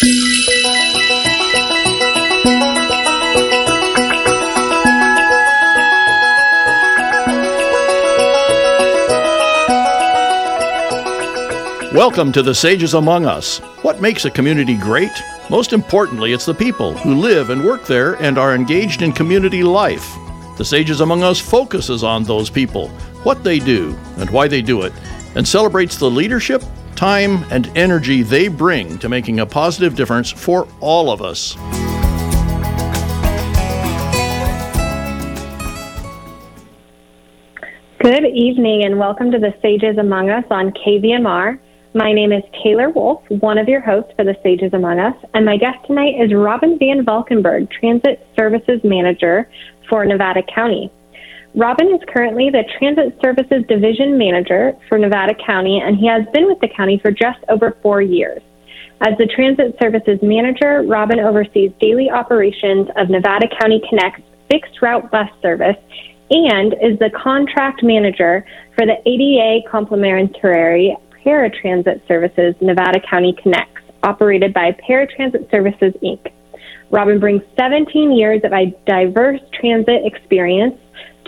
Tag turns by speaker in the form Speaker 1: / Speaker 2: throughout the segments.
Speaker 1: Welcome to the Sages Among Us. What makes a community great? Most importantly, it's the people who live and work there and are engaged in community life. The Sages Among Us focuses on those people, what they do, and why they do it, and celebrates the leadership, time, and energy they bring to making a positive difference for all of us.
Speaker 2: Good evening and welcome to the Sages Among Us on KVMR. My name is Taylor Wolfe, one of your hosts for the Sages Among Us, and my guest tonight is Robin VanValkenburgh, Transit Services Manager for Nevada County. Robin is currently the Transit Services Division Manager for Nevada County, and he has been with the county for just over four years. As the Transit Services Manager, Robin oversees daily operations of Nevada County Connect's fixed route bus service and is the contract manager for the ADA Complementary Paratransit Services Nevada County Connects, operated by Paratransit Services Inc. Robin brings 17 years of diverse transit experience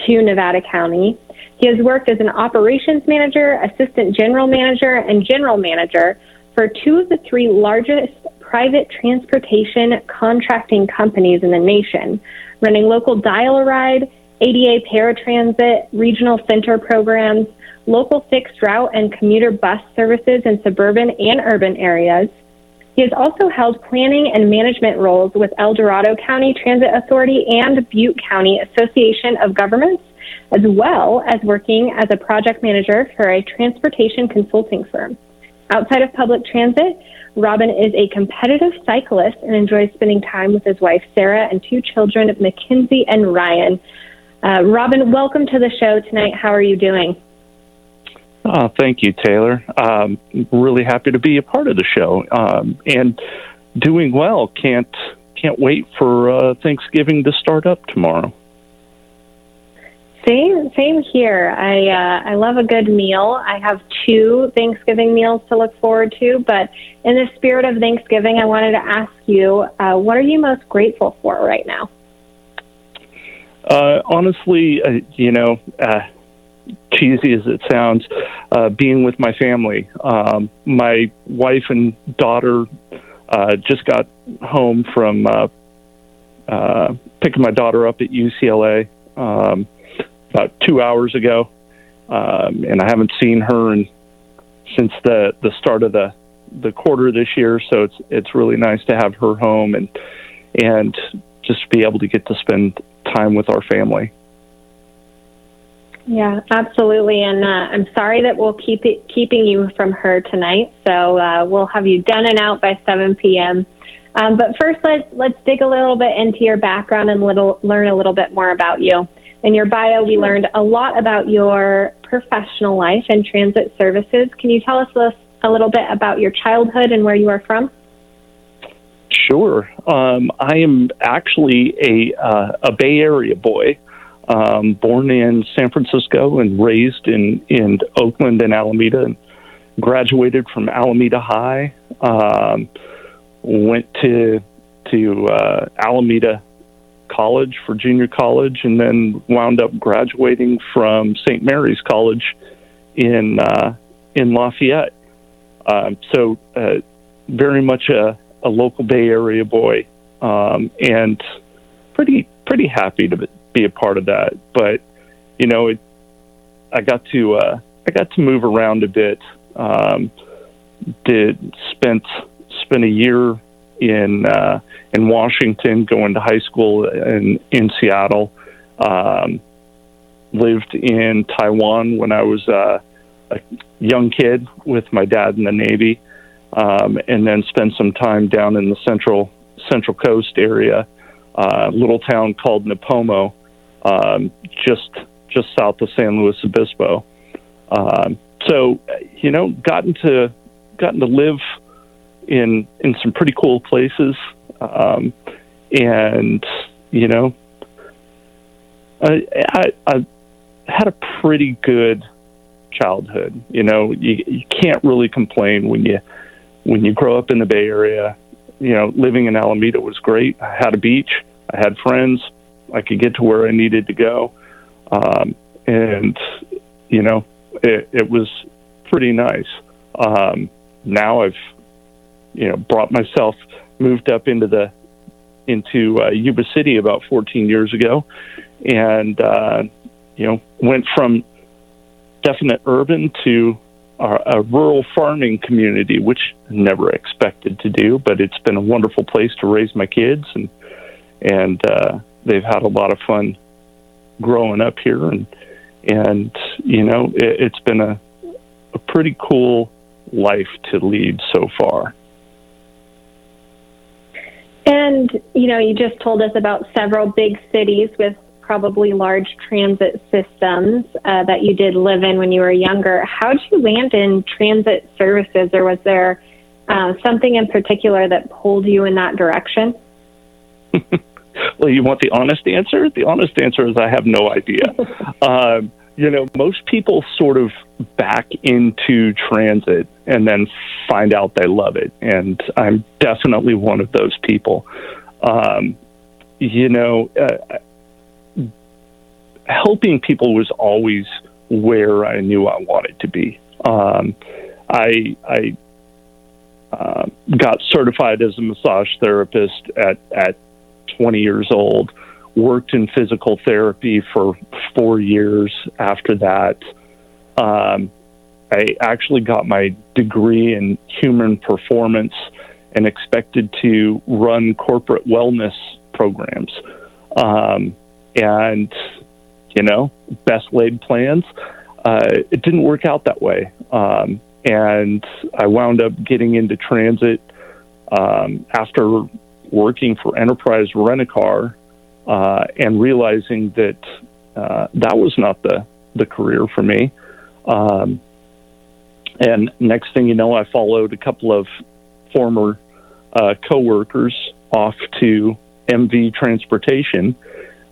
Speaker 2: to Nevada County. He has worked as an operations manager, assistant general manager, and general manager for two of the three largest private transportation contracting companies in the nation, running local dial a ride, ADA paratransit, regional center programs, local fixed route and commuter bus services in suburban and urban areas. He has also held planning and management roles with El Dorado County Transit Authority and Butte County Association of Governments, as well as working as a project manager for a transportation consulting firm. Outside of public transit, Robin is a competitive cyclist and enjoys spending time with his wife Sarah and two children, Mackenzie and Ryan. Uh, Robin, welcome to the show tonight. How are you doing?
Speaker 3: Oh, thank you, Taylor. Um, really happy to be a part of the show um, and doing well. Can't can't wait for uh, Thanksgiving to start up tomorrow.
Speaker 2: Same same here. I uh, I love a good meal. I have two Thanksgiving meals to look forward to. But in the spirit of Thanksgiving, I wanted to ask you, uh, what are you most grateful for right now?
Speaker 3: Uh, honestly, uh, you know uh, cheesy as it sounds, uh, being with my family. Um, my wife and daughter uh, just got home from uh, uh, picking my daughter up at UCLA um, about two hours ago, um, and I haven't seen her in, since the the start of the the quarter this year. So it's it's really nice to have her home and and just be able to get to spend time with our family.
Speaker 2: Yeah, absolutely. And uh, I'm sorry that we'll keep it, keeping you from her tonight. So uh, we'll have you done and out by 7 p.m. Um, but first, let's let's dig a little bit into your background and little learn a little bit more about you. In your bio, we learned a lot about your professional life and transit services. Can you tell us a, a little bit about your childhood and where you are from?
Speaker 3: Sure. Um, I am actually a uh, a Bay Area boy um, born in San Francisco and raised in, in Oakland and Alameda, and graduated from Alameda High. Um, went to to uh, Alameda College for junior college, and then wound up graduating from St. Mary's College in uh, in Lafayette. Um, so, uh, very much a, a local Bay Area boy, um, and pretty pretty happy to be a part of that. But you know, it, I got to uh, I got to move around a bit. Um, did spent spent a year in uh, in Washington, going to high school in in Seattle. Um, lived in Taiwan when I was uh, a young kid with my dad in the Navy, um, and then spent some time down in the central Central Coast area, uh, little town called Nipomo, um, just just south of San Luis Obispo. Um, so, you know, gotten to gotten to live in in some pretty cool places, um, and you know, I, I, I had a pretty good childhood. You know, you, you can't really complain when you when you grow up in the Bay Area you know, living in Alameda was great. I had a beach, I had friends, I could get to where I needed to go, um, and you know, it, it was pretty nice. Um, now I've, you know, brought myself moved up into the into uh, Yuba City about 14 years ago, and uh, you know, went from definite urban to a rural farming community, which I never expected to do, but it's been a wonderful place to raise my kids, and and uh, they've had a lot of fun growing up here, and and you know it, it's been a a pretty cool life to lead so far.
Speaker 2: And you know, you just told us about several big cities with probably large transit systems uh, that you did live in when you were younger. How did you land in transit services, or was there uh, something in particular that pulled you in that direction?
Speaker 3: well, you want the honest answer? The honest answer is I have no idea. um, you know, most people sort of back into transit and then find out they love it. And I'm definitely one of those people. Um, you know, uh, helping people was always where I knew I wanted to be. Um, I, I uh, got certified as a massage therapist at, at 20 years old, worked in physical therapy for four years after that. Um, I actually got my degree in human performance and expected to run corporate wellness programs. Um, and you know, best laid plans. Uh, it didn't work out that way. Um, and I wound up getting into transit um, after working for Enterprise Rent a Car uh, and realizing that uh, that was not the, the career for me. Um, and next thing you know, I followed a couple of former uh, coworkers off to MV Transportation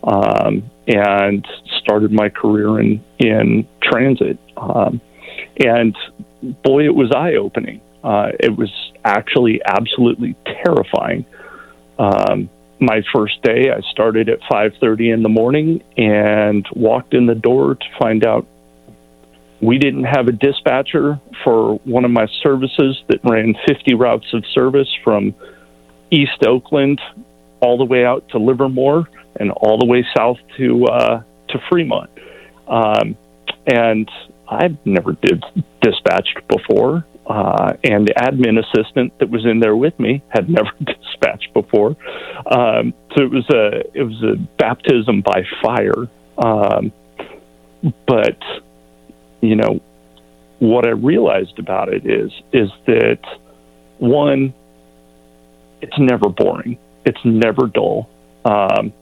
Speaker 3: um, and started my career in in transit. Um, and boy, it was eye opening. Uh, it was actually absolutely terrifying. Um, my first day, I started at 5:30 in the morning and walked in the door to find out we didn't have a dispatcher for one of my services that ran 50 routes of service from East Oakland all the way out to Livermore and all the way south to uh, to Fremont. Um, and I've never did dispatched before. Uh, and the admin assistant that was in there with me had never dispatched before. Um, so it was a it was a baptism by fire. Um, but you know what I realized about it is is that one, it's never boring. It's never dull. Um,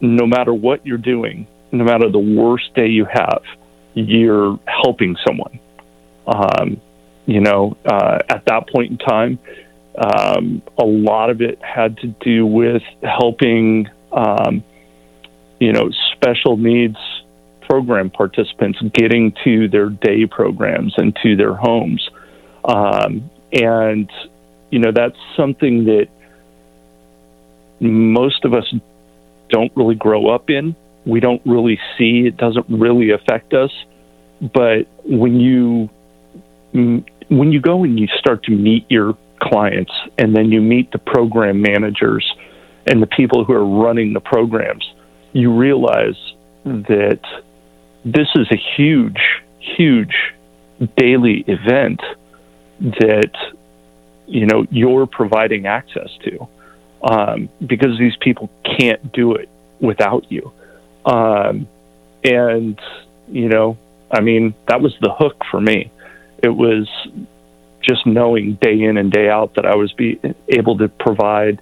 Speaker 3: no matter what you're doing, no matter the worst day you have, you're helping someone. Um, you know, uh, at that point in time, um, a lot of it had to do with helping, um, you know, special needs program participants getting to their day programs and to their homes. Um, and, you know, that's something that most of us don't really grow up in. We don't really see. It doesn't really affect us. But when you when you go and you start to meet your clients, and then you meet the program managers and the people who are running the programs, you realize that this is a huge, huge daily event that you know you're providing access to um, because these people can't do it without you. Um, and, you know, I mean, that was the hook for me. It was just knowing day in and day out that I was be able to provide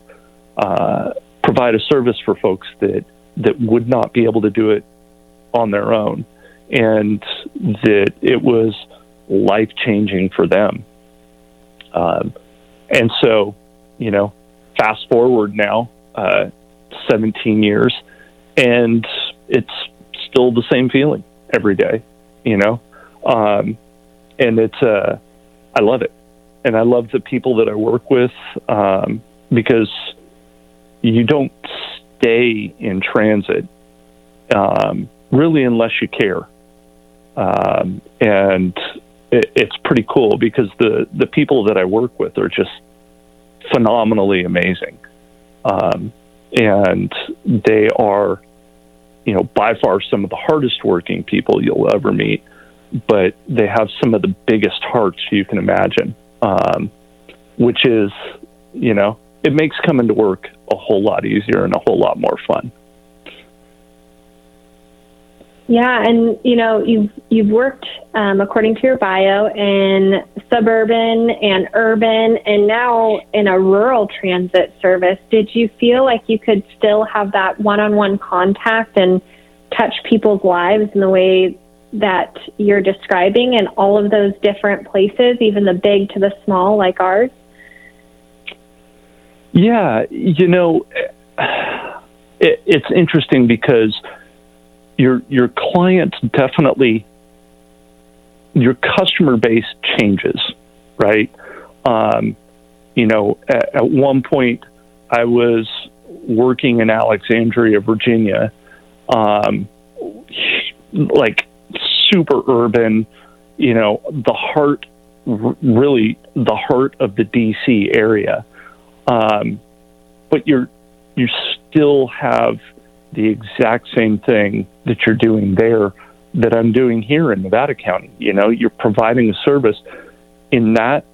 Speaker 3: uh, provide a service for folks that that would not be able to do it on their own, and that it was life changing for them. Um, and so, you know, fast forward now, uh, 17 years, and it's still the same feeling every day, you know? Um, and it's, uh, I love it. and I love the people that I work with um, because you don't stay in transit um, really unless you care. Um, and it, it's pretty cool because the, the people that I work with are just phenomenally amazing. Um, and they are, you know, by far some of the hardest working people you'll ever meet, but they have some of the biggest hearts you can imagine, um, which is, you know, it makes coming to work a whole lot easier and a whole lot more fun.
Speaker 2: Yeah, and you know you've you've worked um, according to your bio in suburban and urban, and now in a rural transit service. Did you feel like you could still have that one-on-one contact and touch people's lives in the way that you're describing in all of those different places, even the big to the small, like ours?
Speaker 3: Yeah, you know, it, it's interesting because your your clients definitely your customer base changes, right? Um, you know, at, at, one point I was working in Alexandria, Virginia, um, like super urban, you know, the heart, really the heart of the DC area. Um, but you're you still have the exact same thing that you're doing there that I'm doing here in Nevada County. You know, you're providing a service. In that,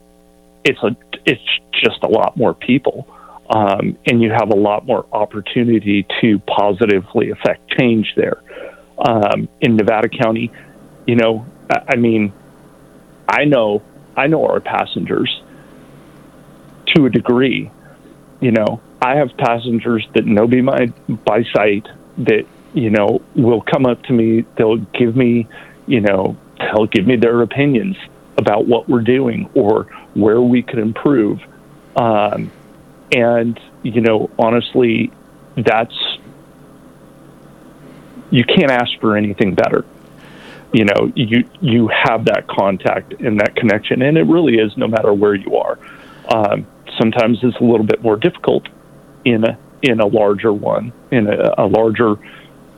Speaker 3: it's a it's just a lot more people, um, and you have a lot more opportunity to positively affect change there. Um, in Nevada County, you know, I, mean, I know I know our passengers to a degree. You know, I have passengers that know me by, by sight that, you know, will come up to me. They'll give me, you know, they'll give me their opinions about what we're doing or where we could improve. Um, and, you know, honestly, that's, you can't ask for anything better. You know, you, you have that contact and that connection, and it really is no matter where you are. Um, sometimes it's a little bit more difficult in a in a larger one, in a, a larger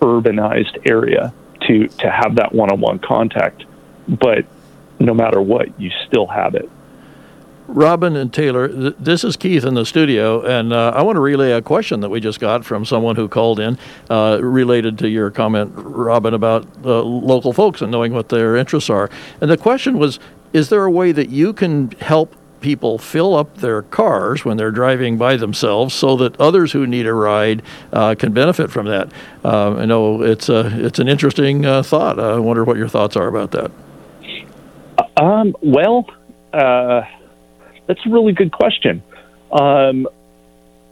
Speaker 3: urbanized area to to have that one-on-one contact. But no matter what, you still have it.
Speaker 1: Robin and Taylor, th- this is Keith in the studio, and uh, I want to relay a question that we just got from someone who called in uh, related to your comment, Robin, about uh, local folks and knowing what their interests are. And the question was Is there a way that you can help people fill up their cars when they're driving by themselves so that others who need a ride uh, can benefit from that. Uh, I know it's, a, it's an interesting uh, thought. I wonder what your thoughts are about that.
Speaker 3: Um, well, uh, that's a really good question. Um,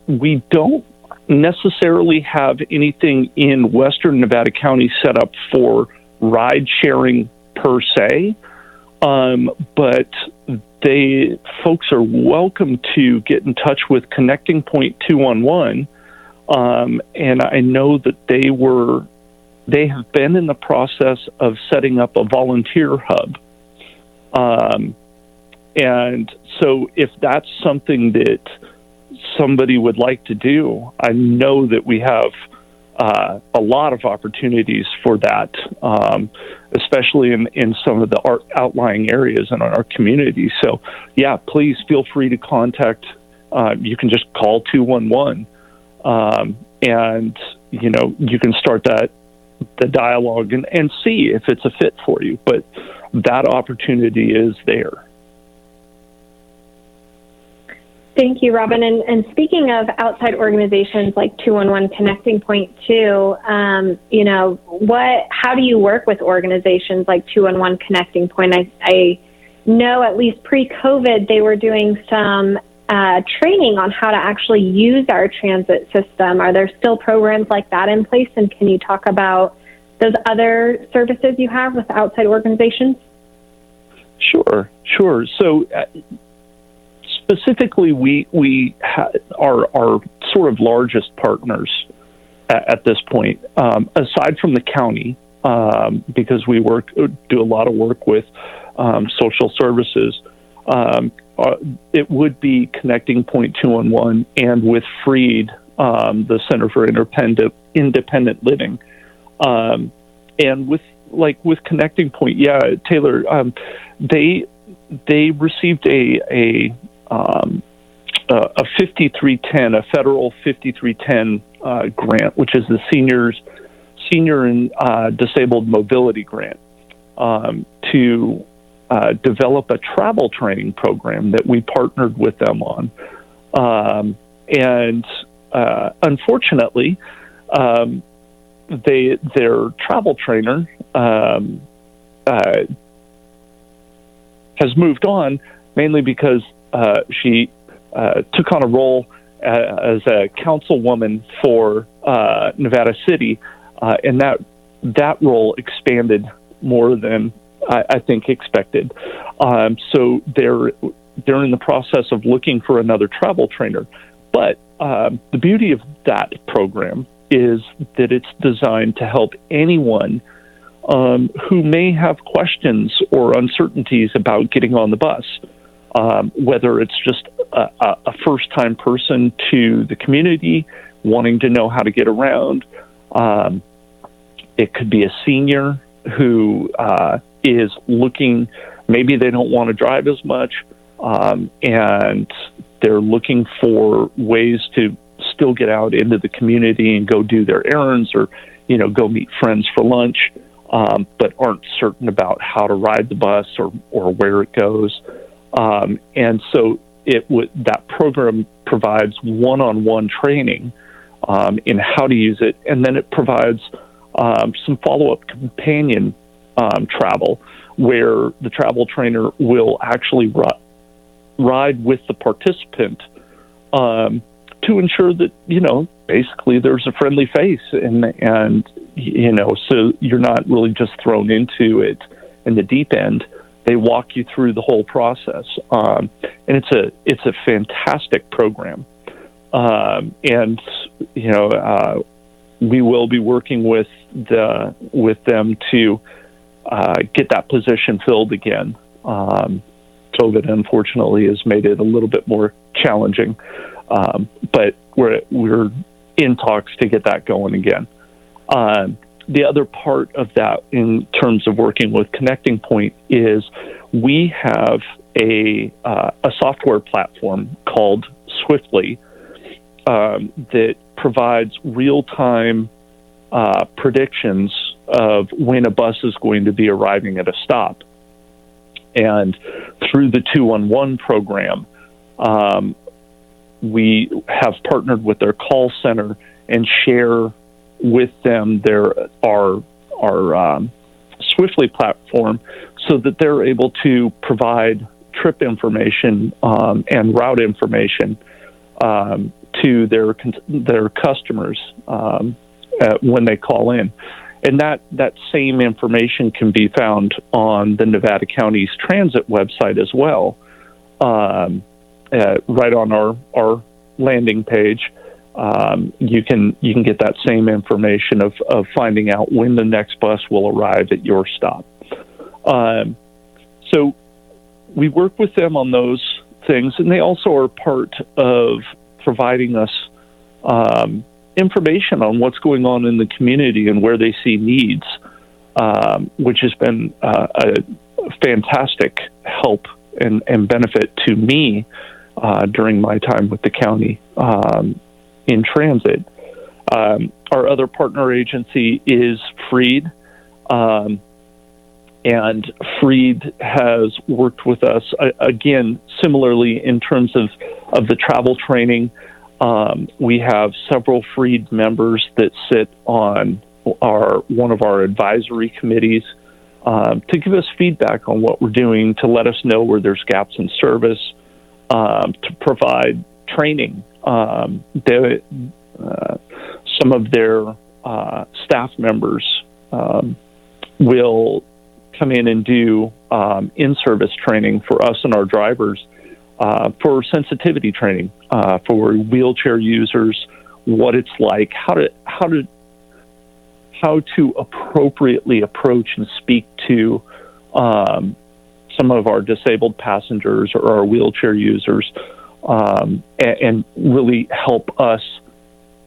Speaker 3: we don't necessarily have anything in Western Nevada County set up for ride sharing per se. Um, but they folks are welcome to get in touch with Connecting Point 211. Um, and I know that they were they have been in the process of setting up a volunteer hub. Um, and so if that's something that somebody would like to do, I know that we have uh, a lot of opportunities for that, um, especially in, in some of the outlying areas in our community. So, yeah, please feel free to contact. Uh, you can just call 211 um, and, you know, you can start that the dialogue and, and see if it's a fit for you. But that opportunity is there.
Speaker 2: Thank you, Robin. And, and, speaking of outside organizations like 211 Connecting Point 2, um, you know, what, how do you work with organizations like 211 Connecting Point? I, I know at least pre-COVID they were doing some uh, training on how to actually use our transit system. Are there still programs like that in place? And can you talk about those other services you have with outside organizations?
Speaker 3: Sure, sure. So, uh, specifically, we we ha- are our sort of largest partners at, at this point, um, aside from the county, um, because we work do a lot of work with um, social services. Um, uh, it would be connecting Point 211 and with Freed, um, the Center for Independent, Independent Living. Um, and with like with Connecting Point, yeah, Taylor, they they received a a um, a 5310, a federal 5310 uh, grant, which is the seniors senior and uh, disabled mobility grant, um, to uh, develop a travel training program that we partnered with them on. Um, and uh, unfortunately, um, they their travel trainer um, uh, has moved on mainly because uh, she uh, took on a role uh, as a councilwoman for uh, Nevada City, and that that role expanded more than I, I think expected. Um, so they're they're in the process of looking for another travel trainer, but um, the beauty of that program is that it's designed to help anyone um, who may have questions or uncertainties about getting on the bus. Um, whether it's just a, a first time person to the community wanting to know how to get around, um, it could be a senior who uh, is looking, maybe they don't want to drive as much, um, and they're looking for ways to still get out into the community and go do their errands or, you know, go meet friends for lunch, um, but aren't certain about how to ride the bus or, or where it goes. Um, and so it would that program provides one-on-one training um, in how to use it, and then it provides um, some follow-up companion um, travel where the travel trainer will actually ri- ride with the participant um, to ensure that you know basically there's a friendly face and and you know so you're not really just thrown into it in the deep end they walk you through the whole process, um, and it's a it's a fantastic program. Um, and you know, uh, we will be working with the with them to uh, get that position filled again. Um, COVID, unfortunately, has made it a little bit more challenging, um, but we're we're in talks to get that going again. Um, the other part of that, in terms of working with Connecting Point, is we have a uh, a software platform called Swiftly um, that provides real time uh, predictions of when a bus is going to be arriving at a stop. And through the 211 program, um, we have partnered with their call center and share with them their our our um, Swiftly platform, so that they're able to provide trip information um, and route information um, to their their customers um, when they call in, and that that same information can be found on the Nevada County's transit website as well, um, right on our our landing page um, you can you can get that same information of, of finding out when the next bus will arrive at your stop. Um, so we work with them on those things, and they also are part of providing us um, information on what's going on in the community and where they see needs, um, which has been uh, a fantastic help and, and benefit to me uh, during my time with the county. Um, in transit. Um, our other partner agency is Freed. Um, and Freed has worked with us uh, again, similarly in terms of, of the travel training. Um, we have several Freed members that sit on our one of our advisory committees um, to give us feedback on what we're doing, to let us know where there's gaps in service, um, to provide training um, uh, some of their uh, staff members um, will come in and do um, in-service training for us and our drivers uh, for sensitivity training uh, for wheelchair users, what it's like, how to how to how to appropriately approach and speak to um, some of our disabled passengers or our wheelchair users um, and, and, really help us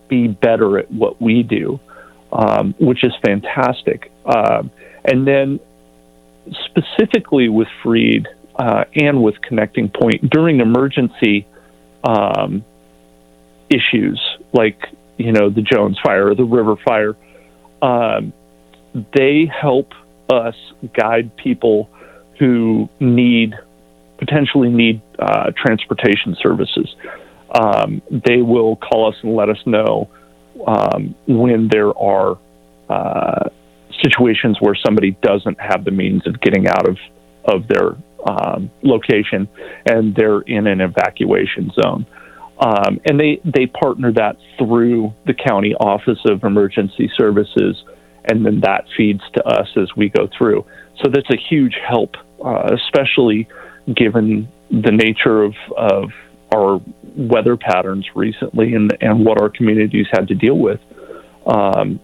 Speaker 3: be better at what we do, um, which is fantastic. Um, and then specifically with Freed uh, and with Connecting Point during emergency um, issues like you know the Jones fire or the River fire, um, they help us guide people who need potentially need uh, transportation services. Um, they will call us and let us know um, when there are uh, situations where somebody doesn't have the means of getting out of of their um, location and they're in an evacuation zone. Um, and they, they partner that through the county office of emergency services, and then that feeds to us as we go through. So that's a huge help, uh, especially given the nature of, of our weather patterns recently and, and what our communities had to deal with. Um,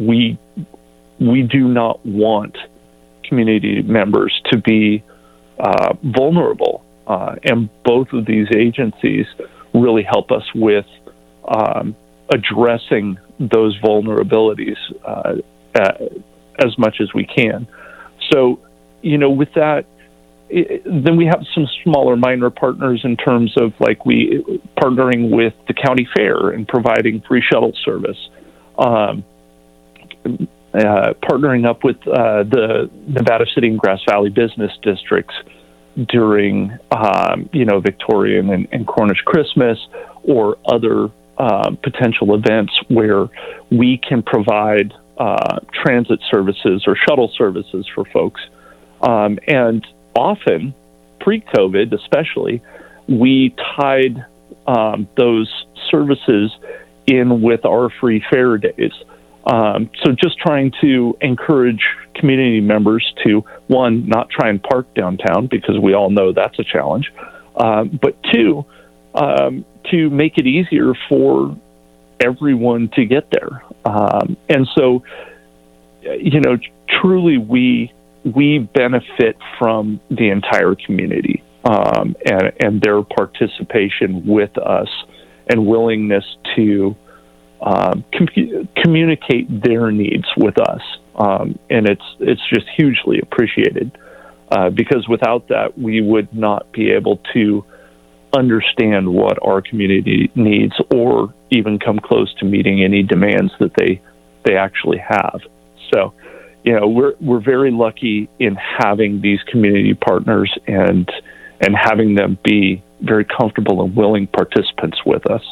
Speaker 3: we we do not want community members to be uh, vulnerable, uh, and both of these agencies really help us with um, addressing those vulnerabilities uh, as much as we can. So, you know, with that, then we have some smaller minor partners in terms of like we partnering with the county fair and providing free shuttle service. Um, uh, partnering up with uh, the Nevada City and Grass Valley business districts during, um, you know, Victorian and, and, Cornish Christmas or other uh, potential events where we can provide uh, transit services or shuttle services for folks. Um, and often, pre COVID especially, we tied um, those services in with our free fare days. Um, so just trying to encourage community members to one, not try and park downtown because we all know that's a challenge, um, but two, um, to make it easier for everyone to get there. Um, and so, you know, truly we we benefit from the entire community um, and, and their participation with us and willingness to um, com- communicate their needs with us, um, and it's it's just hugely appreciated uh, because without that, we would not be able to understand what our community needs or even come close to meeting any demands that they they actually have. So, you know, we're we're very lucky in having these community partners and and having them be very comfortable and willing participants with us.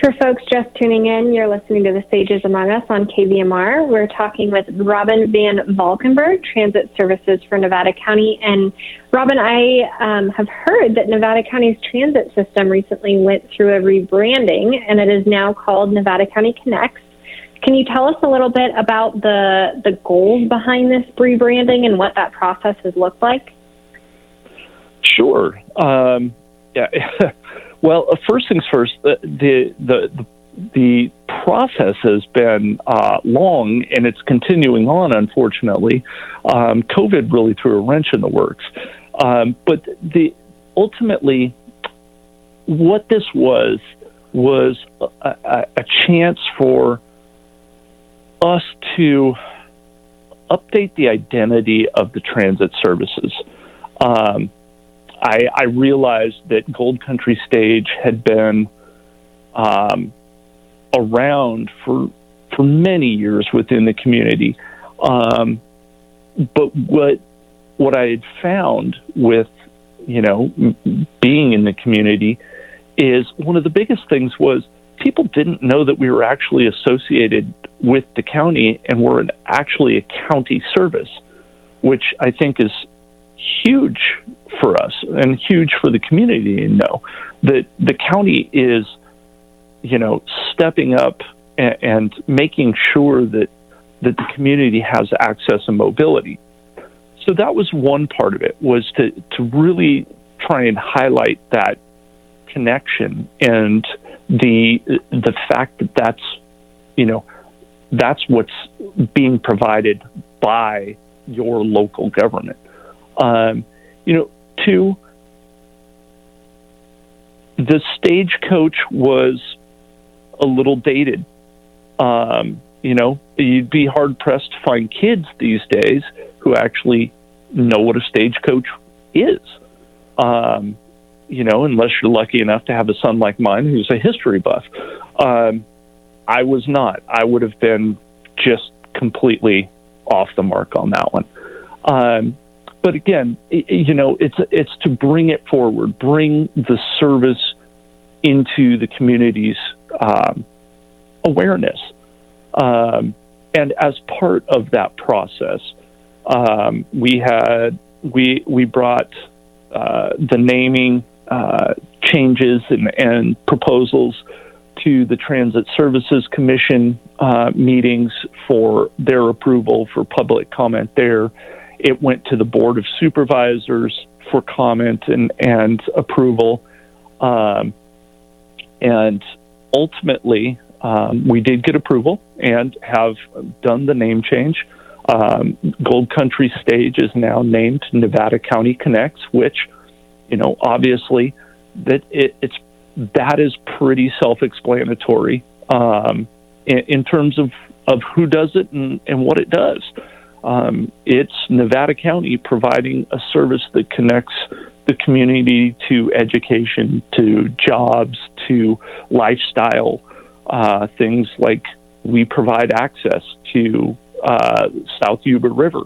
Speaker 2: For folks just tuning in, you're listening to the Sages Among Us on KVMR. We're talking with Robin VanValkenburgh, Transit Services for Nevada County. And Robin, I um, have heard that Nevada County's transit system recently went through a rebranding, and it is now called Nevada County Connects. Can you tell us a little bit about the the goals behind this rebranding and what that process has looked like?
Speaker 3: Sure. Um, yeah. Well, uh, first things first, the the the, the process has been uh, long and it's continuing on. Unfortunately, um, COVID really threw a wrench in the works. Um, but the ultimately, what this was was a, a, a chance for us to update the identity of the transit services. Um, I, I realized that Gold Country Stage had been um, around for for many years within the community. Um, but what what I had found with you know being in the community is one of the biggest things was people didn't know that we were actually associated with the county and were actually a county service, which I think is huge for us and huge for the community to know that the county is, you know, stepping up and, and making sure that that the community has access and mobility. So that was one part of it was to to really try and highlight that connection and the the fact that that's you know that's what's being provided by your local government. Um, you know, two, the stagecoach was a little dated. Um, you know, you'd be hard pressed to find kids these days who actually know what a stagecoach is. Um, you know, unless you're lucky enough to have a son like mine who's a history buff. Um, I was not. I would have been just completely off the mark on that one. Um, but again, you know, it's it's to bring it forward, bring the service into the community's um, awareness, um, and as part of that process, um, we had we we brought uh, the naming uh, changes and, and, proposals to the Transit Services Commission uh, meetings for their approval for public comment there. It went to the Board of Supervisors for comment and, and approval. Um, and ultimately, um, we did get approval and have done the name change. Um, Gold Country Stage is now named Nevada County Connects, which, you know, obviously that it, it's that is pretty self-explanatory um, in, in, terms of, of who does it and, and what it does. Um, it's Nevada County providing a service that connects the community to education, to jobs, to lifestyle uh, things like we provide access to uh, South Yuba River.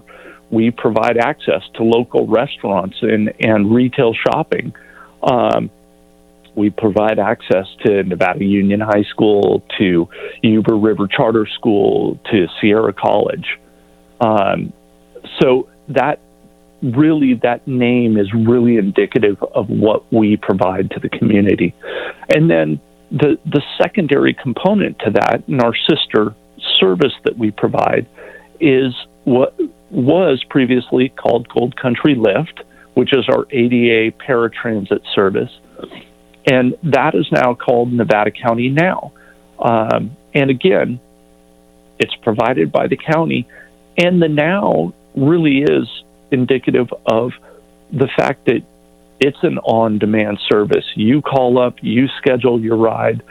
Speaker 3: We provide access to local restaurants and, and retail shopping. Um, we provide access to Nevada Union High School, to Yuba River Charter School, to Sierra College. Um, so that really, that name is really indicative of what we provide to the community. And then the, the secondary component to that, and our sister service that we provide, is what was previously called Gold Country Lift, which is our ADA paratransit service. And that is now called Nevada County Now. Um, and again, it's provided by the county. And the now really is indicative of the fact that it's an on demand service. You call up, you schedule your ride.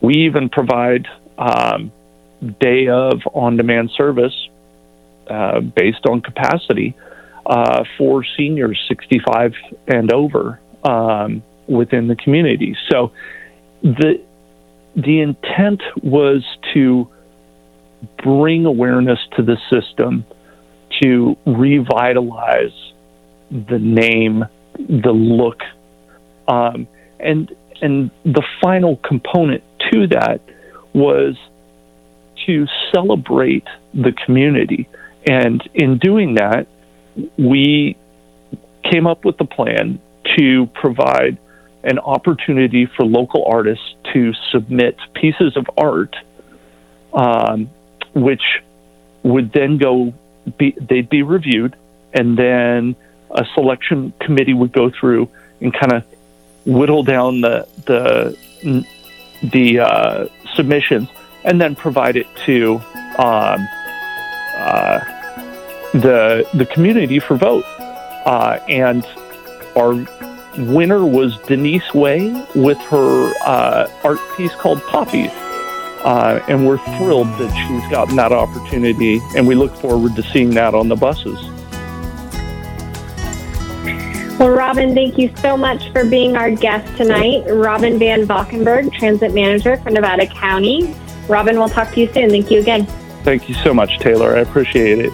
Speaker 3: We even provide um, day of on demand service uh, based on capacity uh, for seniors 65 and over um, within the community. So the the intent was to bring awareness to the system to revitalize the name the look, um, and and the final component to that was to celebrate the community. And in doing that, we came up with the plan to provide an opportunity for local artists to submit pieces of art, um, which would then go be they'd be reviewed, and then a selection committee would go through and kind of whittle down the the the uh, submissions and then provide it to um, uh, the the community for vote. Uh, and our winner was Denise Way with her uh, art piece called Poppies. Uh, and we're thrilled that she's gotten that opportunity, and we look forward to seeing that on the buses.
Speaker 2: Well, Robin, thank you so much for being our guest tonight. Robin VanValkenburgh, Transit Manager for Nevada County. Robin, we'll talk to you soon. Thank you again.
Speaker 3: Thank you so much, Taylor. I appreciate it.